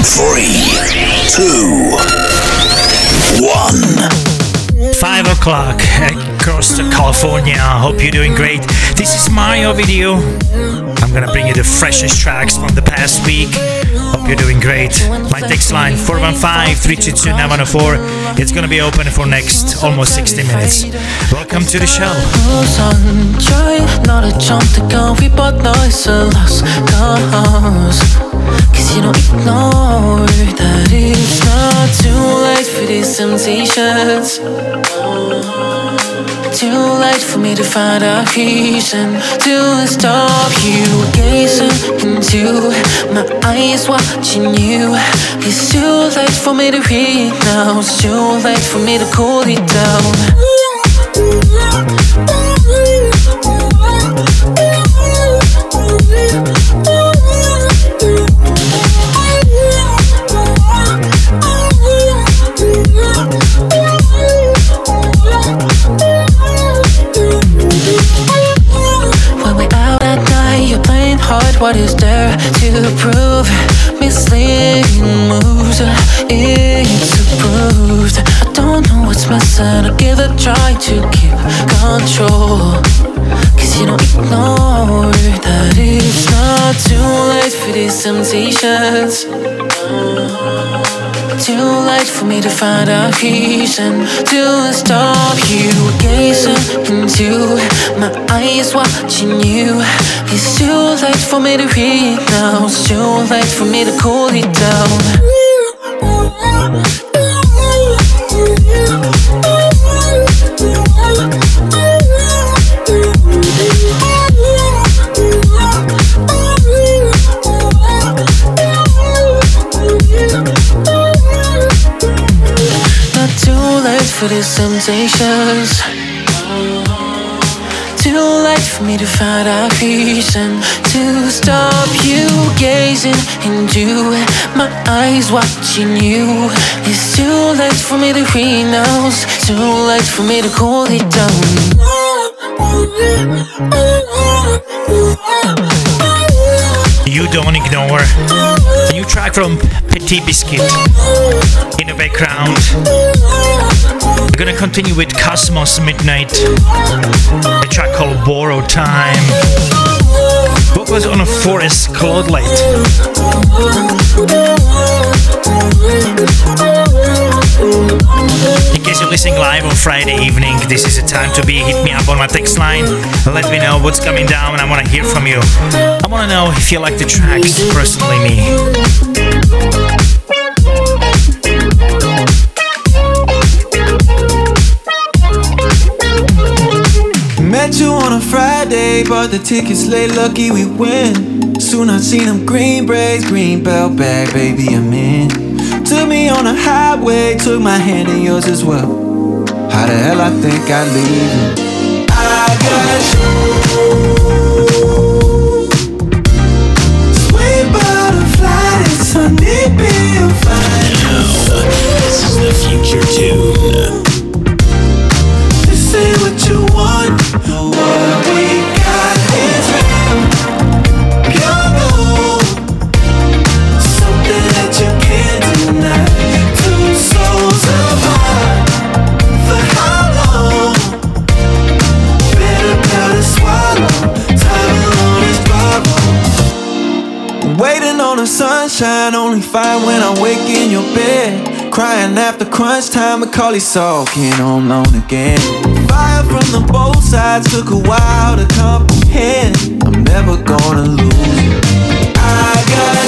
Three, two, one. Five o'clock across to California. Hope you're doing great. This is Mario Video. I'm gonna bring you the freshest tracks from the past week. Hope you're doing great. My text line 415-322-904. It's gonna be open for next almost 60 minutes. Welcome to the show. Cause you don't ignore that it's not too late for these temptations. Too late for me to find a reason to stop you gazing into my eyes, watching you. It's too late for me to read now. It's too late for me to cool it down. What is there to prove? Misleading moves, it's approved. I don't know what's missing. I give it a try to keep control. Cause you don't ignore that it's not too late for these temptations. Too late for me to find a reason to stop you gazing into my eyes, watching you. It's too late for me to read now. It's too late for me to cool it down. For these temptations. Too late for me to find a reason to stop you gazing into my eyes, watching you. It's too late for me to now. Too late for me to cool it down. You don't ignore. New track from Petit Biscuit in the background. We're gonna continue with Cosmo's Midnight, a track called Borrow Time. What was on a forest cloud light? Listening live on Friday evening, this is the time to be. Hit me up on my text line. Let me know what's coming down. I want to hear from you. I want to know if you like the tracks, personally me. Met you on a Friday, bought the tickets late, lucky we win. Soon I seen them green braids, green belt bag, baby, I'm in. Took me on a highway, took my hand in yours as well. How the hell I think I leave you? I got you. Only fine when I wake in your bed. Crying after crunch time, Macaulay sulking home alone again. Fire from the both sides took a while to comprehend. I'm never gonna lose. I got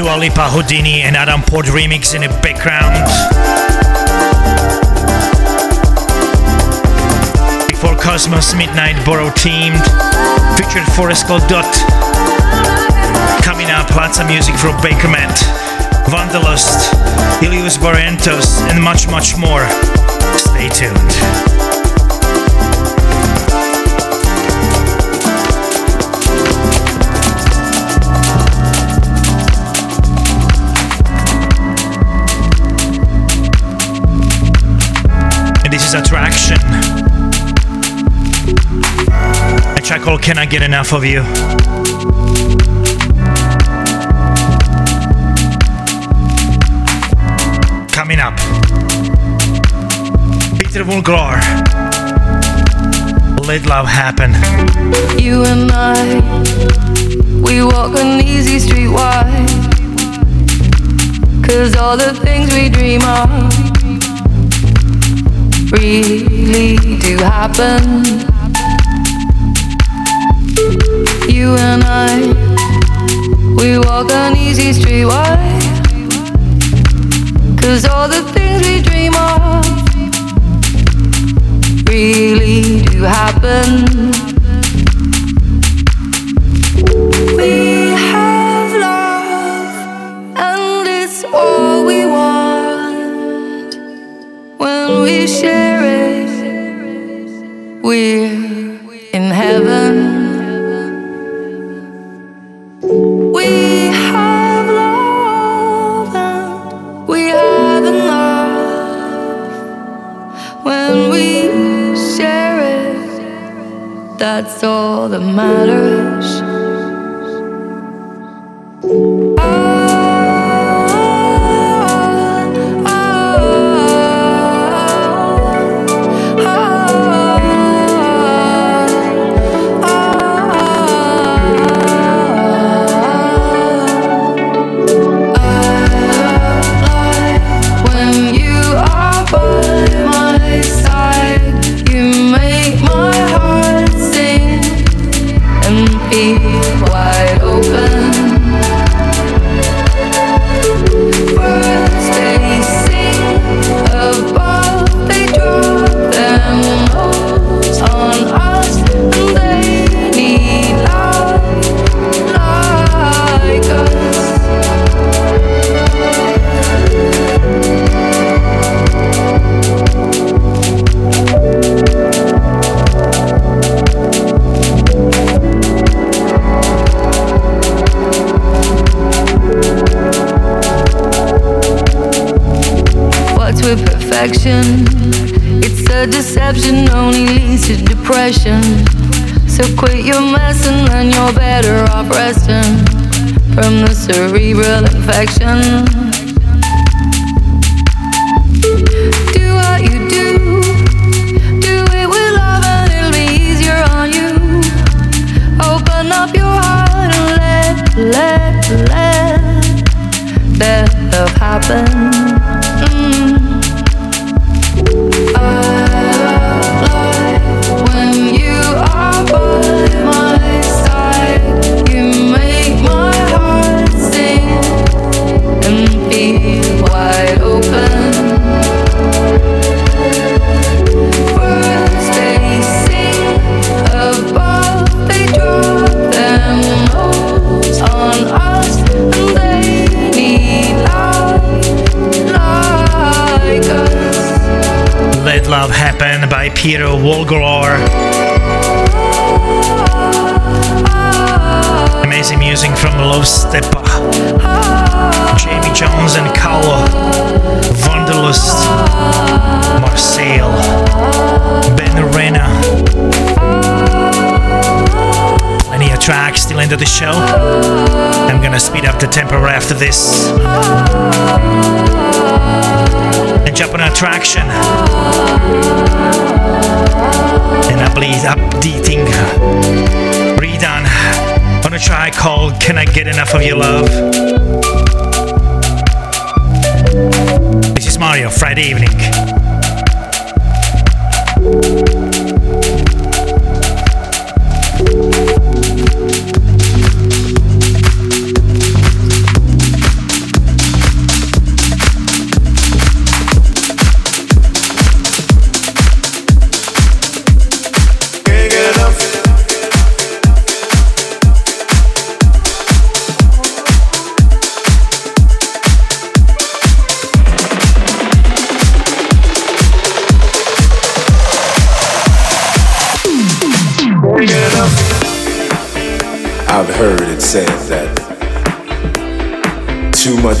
Dua Lipa Houdini and Adam Port remix in the background. Before Cosmo's Midnight Borough teamed, featured Forest Claudette. Coming up, lots of music from Bakermat, Vandalust, Ilius Barrientos, and much, much more. Stay tuned. is attraction. A track called Can I Get Enough of You? Coming up, Peter Vulgar. Let love happen. You and I, we walk an easy street wide. Cause all the things we dream of really do happen. You and I, we walk an easy street. Why? Cause all the things we dream of really do happen. we share it. We're in heaven. We have love and we have enough. When we share it, that's all that matters. The tempo after this. And jump on attraction. And I believe updating redone on a track called Can I Get Enough of Your Love? This is Mario, Friday evening.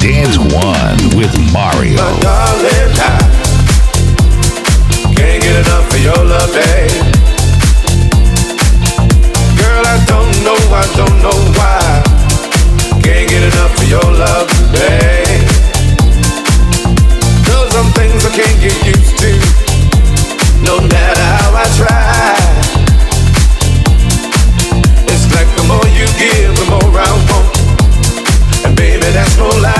Dance One with Mario. My darling, I can't get enough of your love, babe. Girl, I don't know, I don't know why. Can't get enough of your love, babe. There's some things I can't get used to, no matter how I try. It's like the more you give, the more I want. And baby, that's no lie.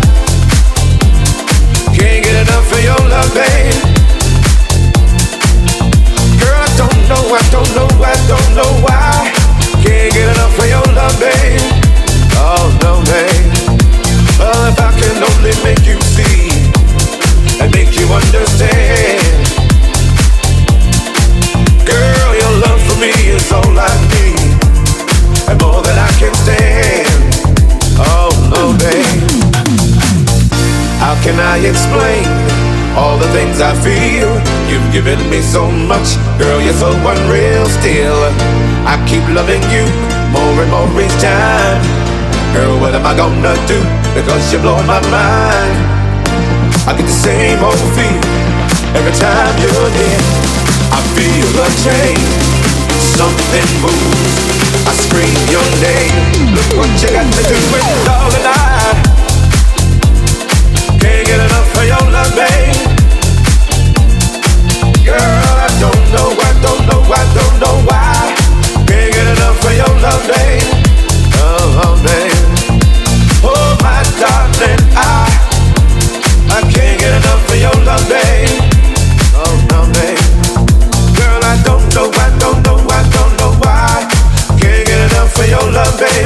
enough of your love, babe. Girl, I don't know, I don't know, I don't know why. Can't get enough of your love, babe. Oh no, babe. Well, if I can only make you see and make you understand. Girl, your love for me is all I need and more than I can can I explain all the things I feel? You've given me so much, girl, you're so unreal still. I keep loving you more and more each time. Girl, what am I gonna do? Because you're blowing my mind. I get the same old feel every time you're near. I feel a change, something moves. I scream your name. Look what you got to do with darling I of your love, babe. Girl, I don't know, I don't know, I don't know why. Can't get enough of your love, babe. Oh babe. Oh, my darling, I I can't get enough of your love, babe. No, babe. Girl, I don't know, I don't know, I don't know why. Can't get enough of your love, babe.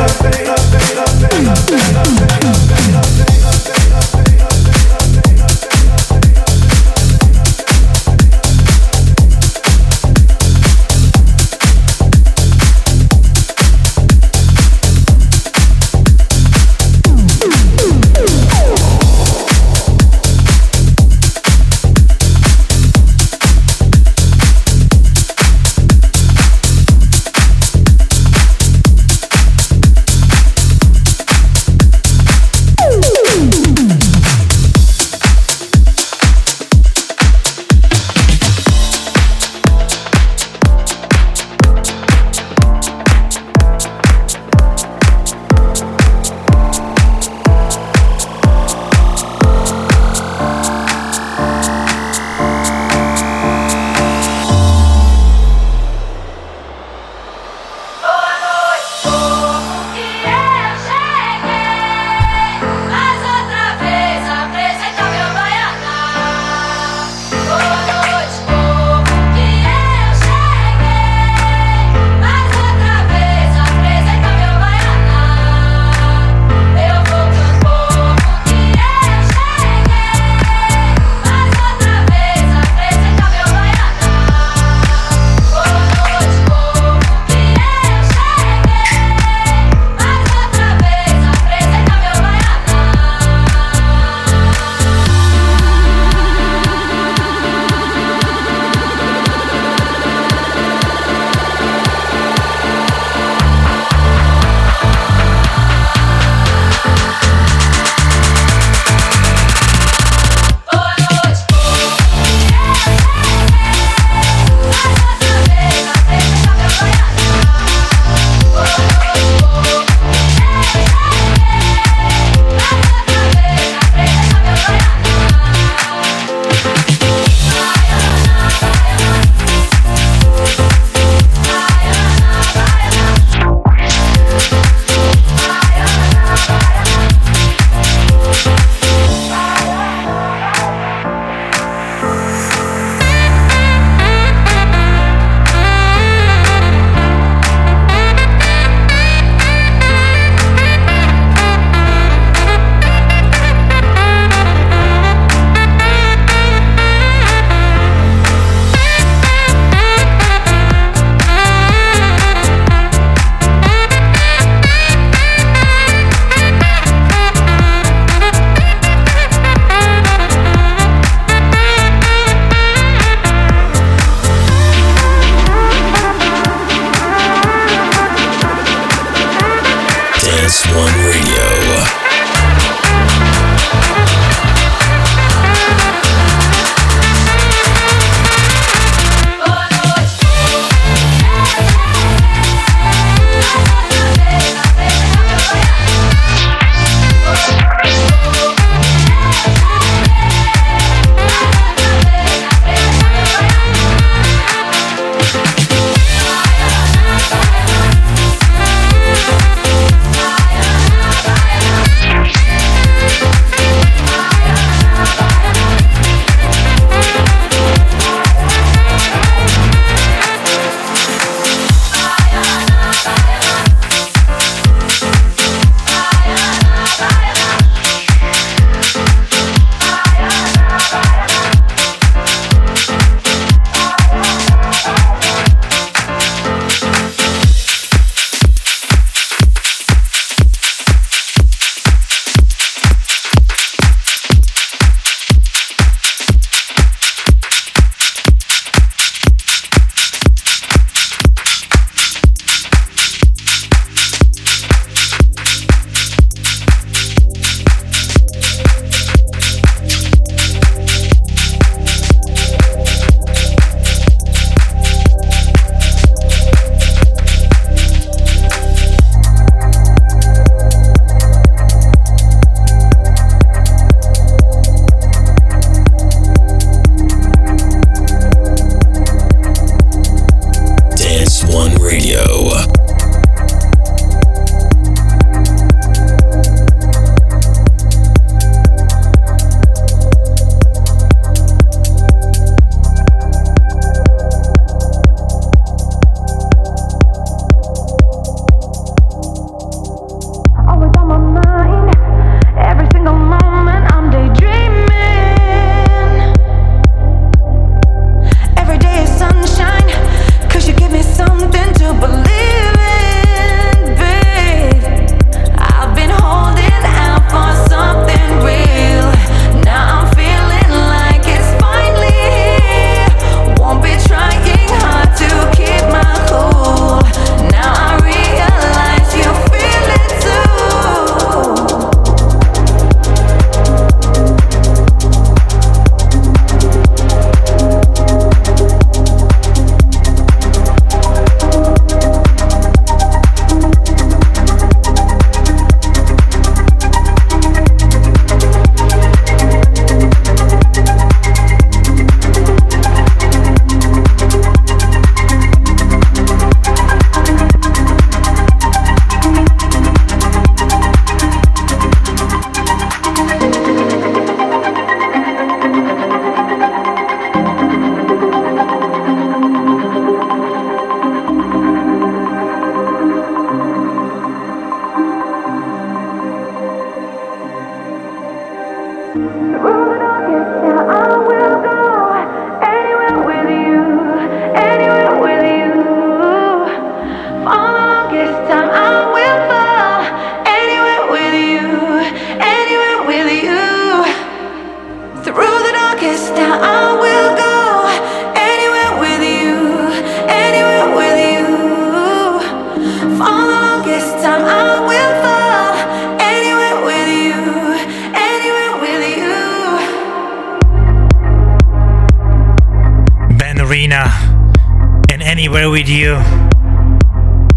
With You.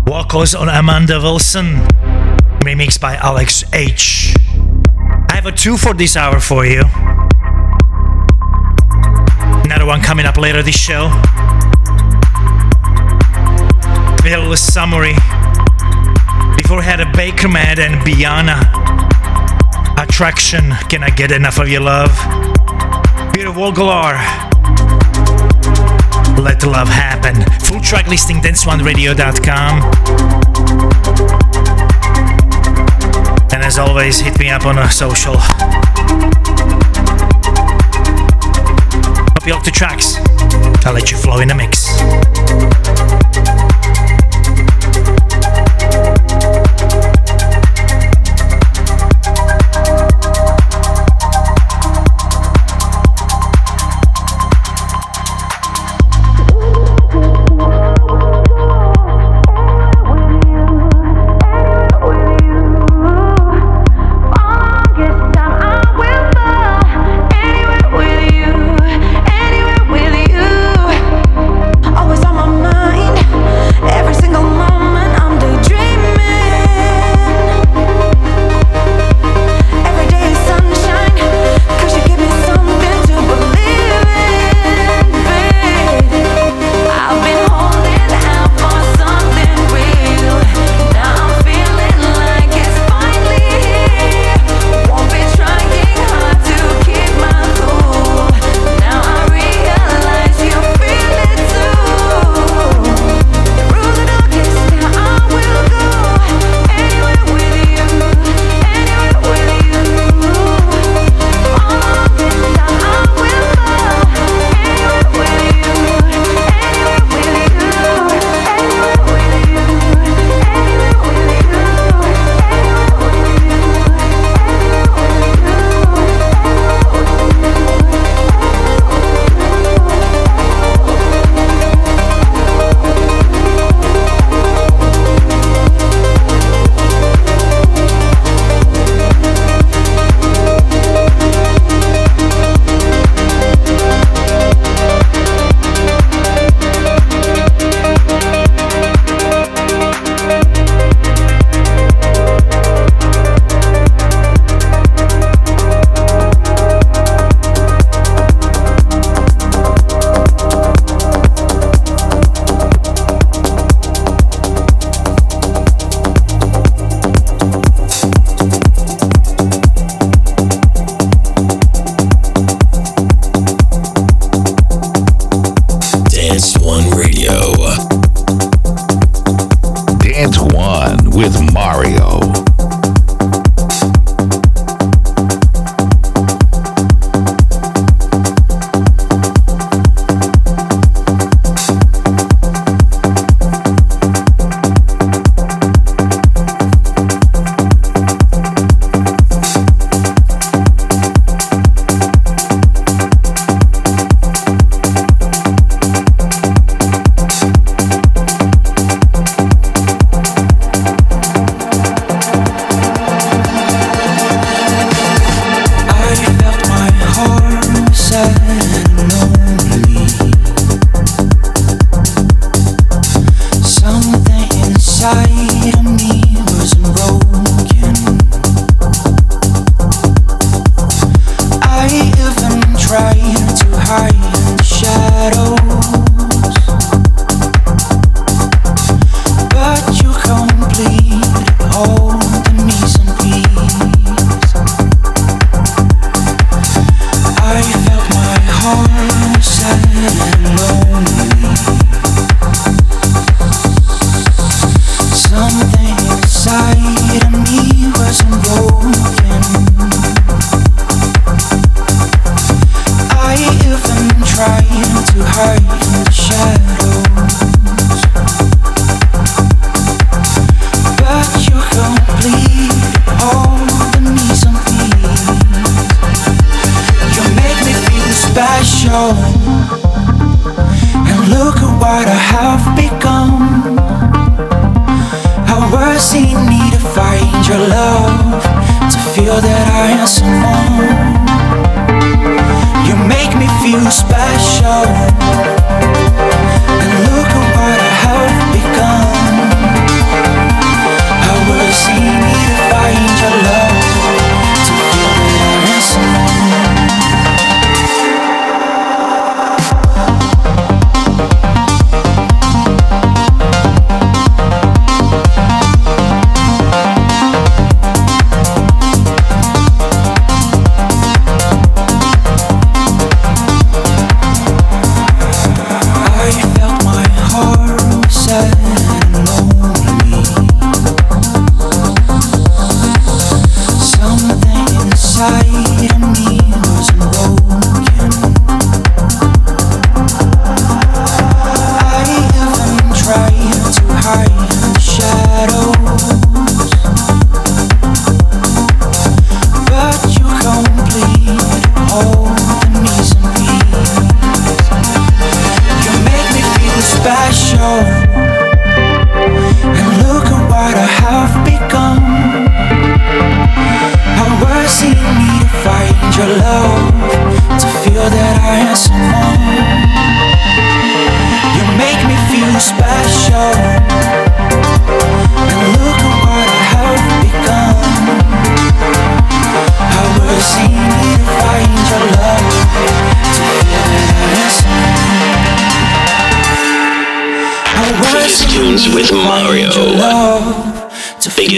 Vocals on Amanda Wilson. Remixed by Alex H. I have a two for this hour for you. Another one coming up later this show. Bill summary. Before we had a Bakermat and Biana. Attraction. Can I get enough of your love? Beautiful Vogelar. Let love happen. Full track listing dance1radio.com. And as always, hit me up on a social. You like the tracks. I'll let you flow in the mix.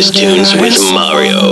Tunes with Mario.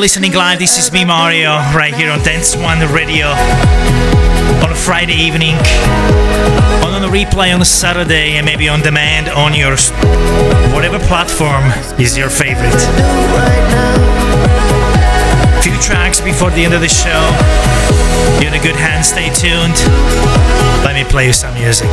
listening live, this is me, Mario, right here on Dance One Radio on a Friday evening, on a replay on a Saturday, and maybe on demand on your whatever platform is your favorite. Few tracks before the end of the show. You're in a good hand, stay tuned. Let me play you some music.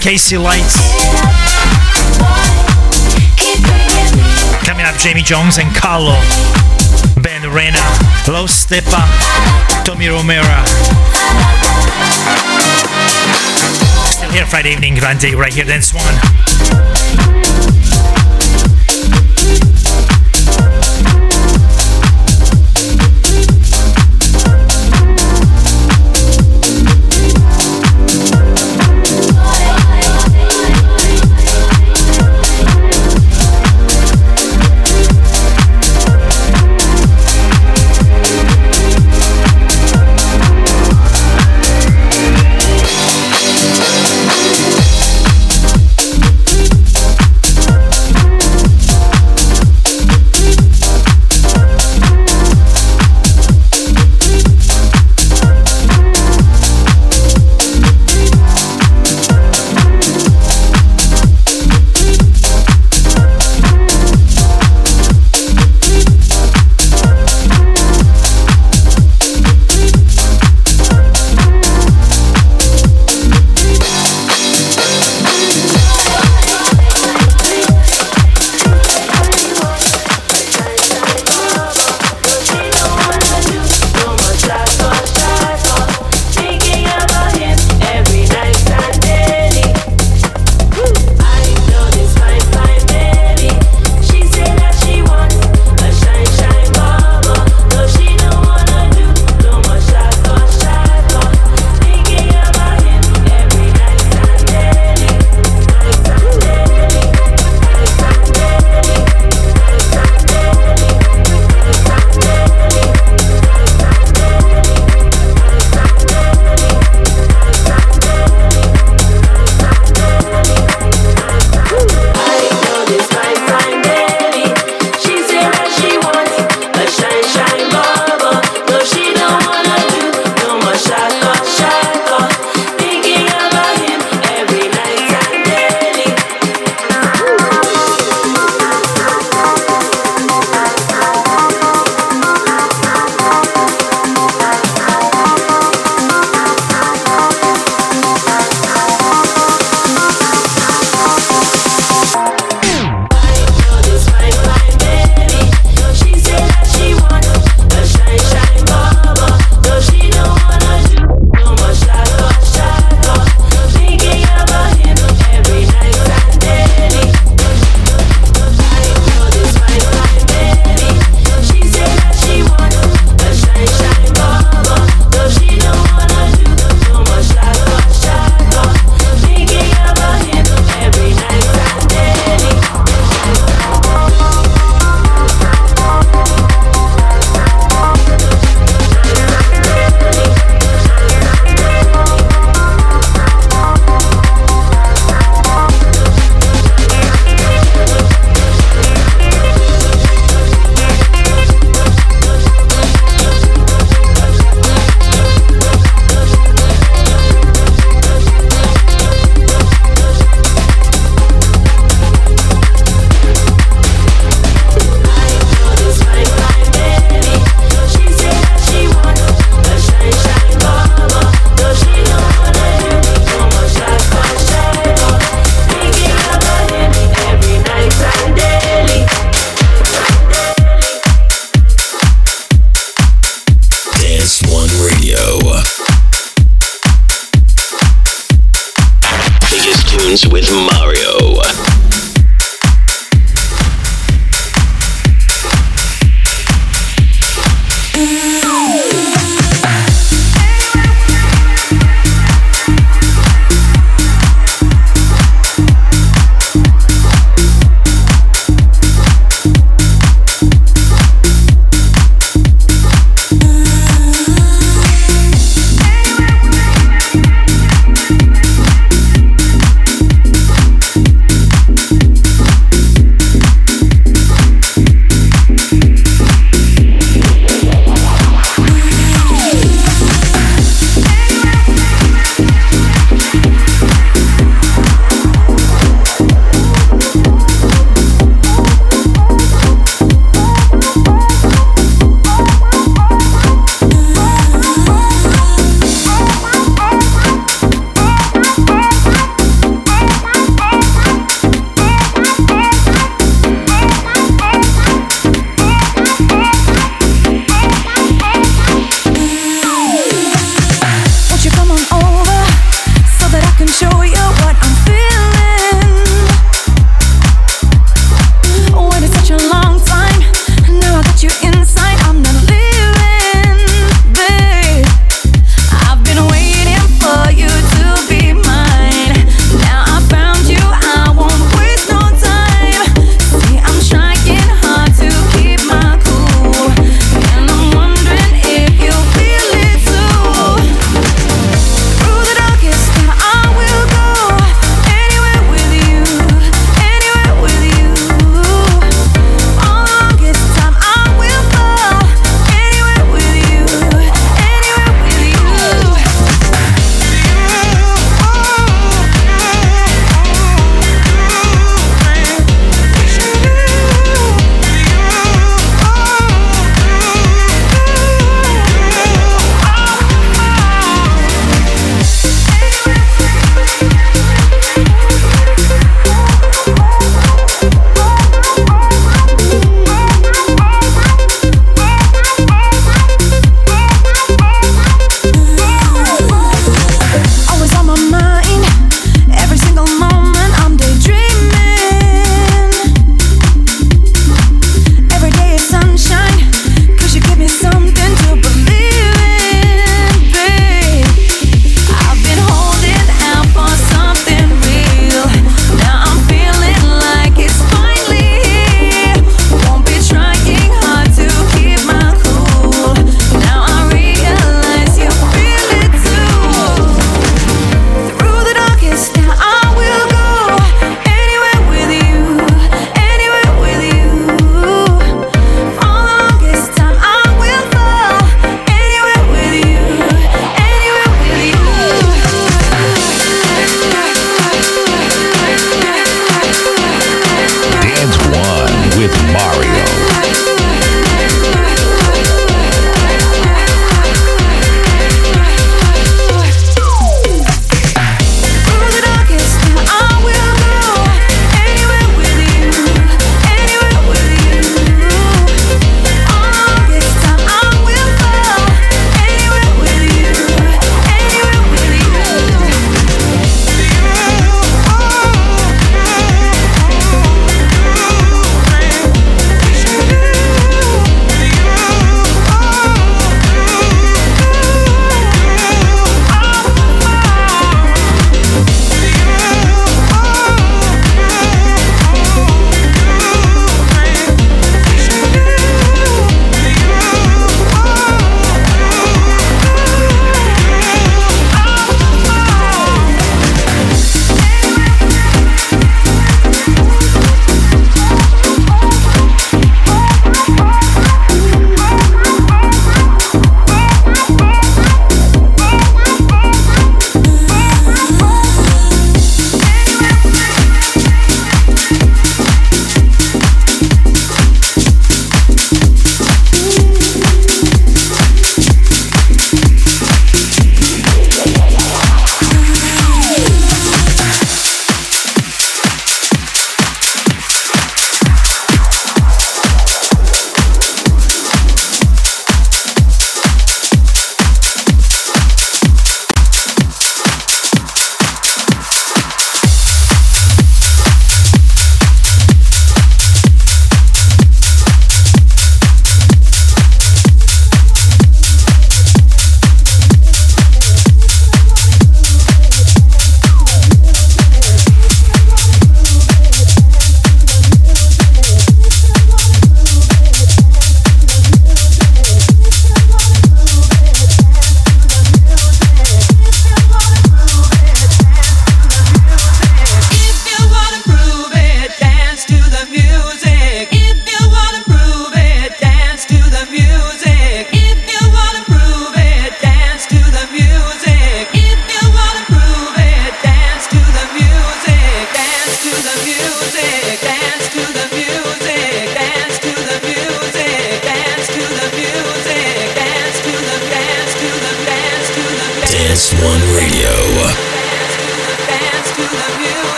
KC Lights. Coming up, Jamie Jones and Carlo. Ben Rena, Low Steppa, Tony Romera. Still here Friday evening, Grande, right here, then Swan.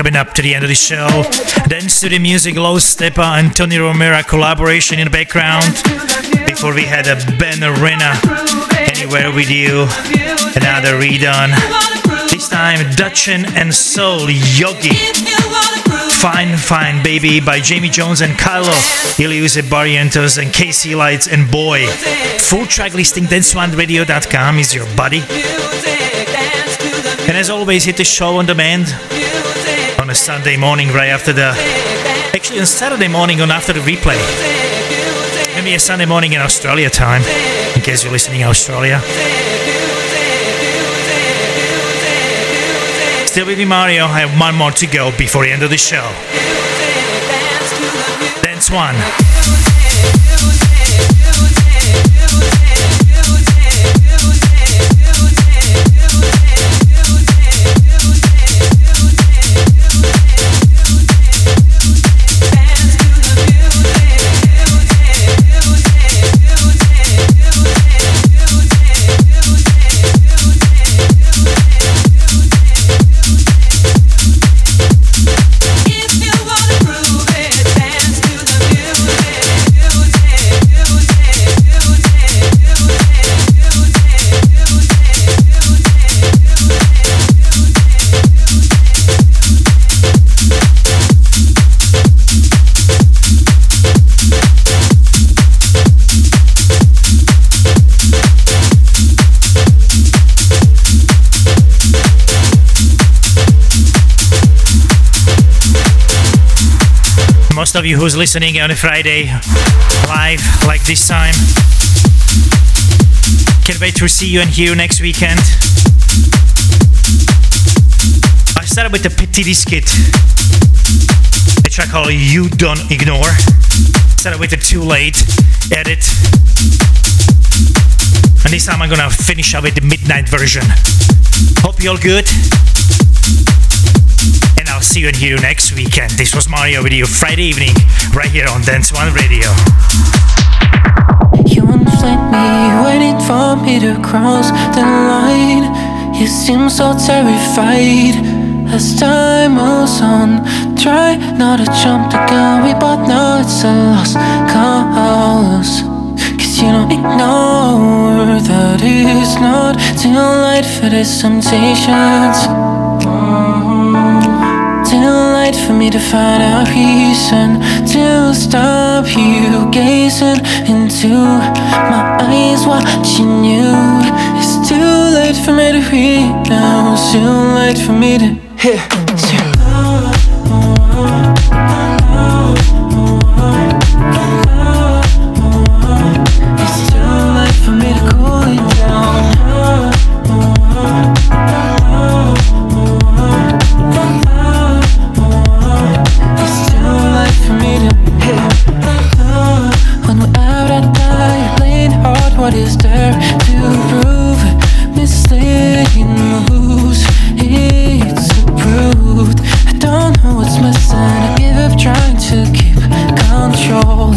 Coming up to the end of the show. Then studio music, Low Steppa and Tony Romera collaboration in the background. Before we had a Ben Arena, Anywhere With You, another redone. This time Dutchin and Soul Yogi. Fine Fine Baby by Jamie Jones and Kylo, Iliuse Barrientos and KC Lights and Boy. Full track listing danceoneradio.com is your buddy. And as always, hit the show on demand on a Sunday morning right after the. Actually, on Saturday morning on after the replay. Maybe a Sunday morning in Australia time, in case you're listening in Australia. Still with me, Mario. I have one more to go before the end of the show. Dance one. Most of you who's listening on a Friday live like this time. Can't wait to see you and hear you next weekend. I started with the Petit Biscuit, a track called You Don't Ignore. Started with the Too Late edit. And this time I'm gonna finish up with the midnight version. Hope you're all good. See you you next weekend. This was Mario with you Friday evening, right here on Dance One Radio. You inflate me, waiting for me to cross the line. You seem so terrified as time moves on. Try not to jump the gun, we both know it's a lost cause. Cause you don't ignore that it's not too late for these temptations. Late for me to find a reason to stop you gazing into my eyes, watching you. It's too late for me to read now. Too late for me to hit. What is there to prove? Misleading moves, it's approved. I don't know what's missing. I give up trying to keep control.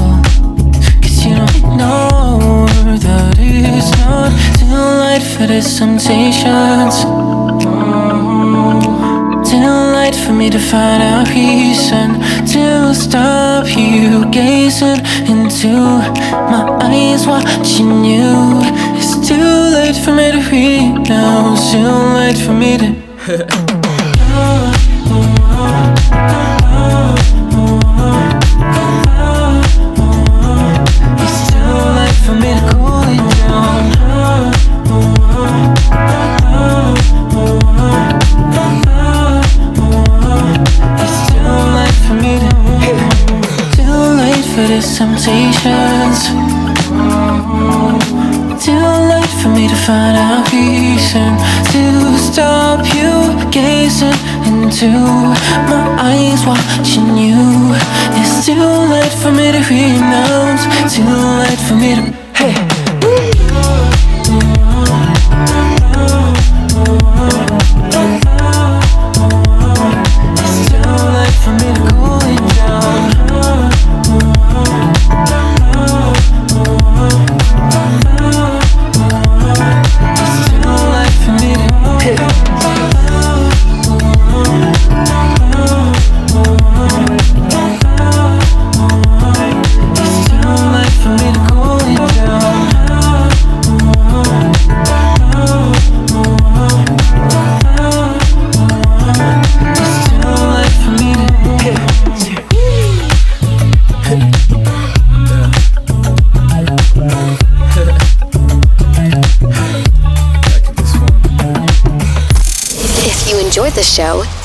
Cause you don't ignore that it's not too late for these temptations. Too late for me to find a reason to stop you gazing into my eyes, watching you. It's too late for me to read now. Too late for me to. my eyes watching you. It's too late for me to renounce Too late for me to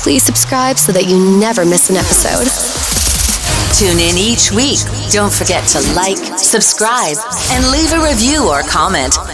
please subscribe so that you never miss an episode. Tune in each week. Don't forget to like, subscribe, and leave a review or comment.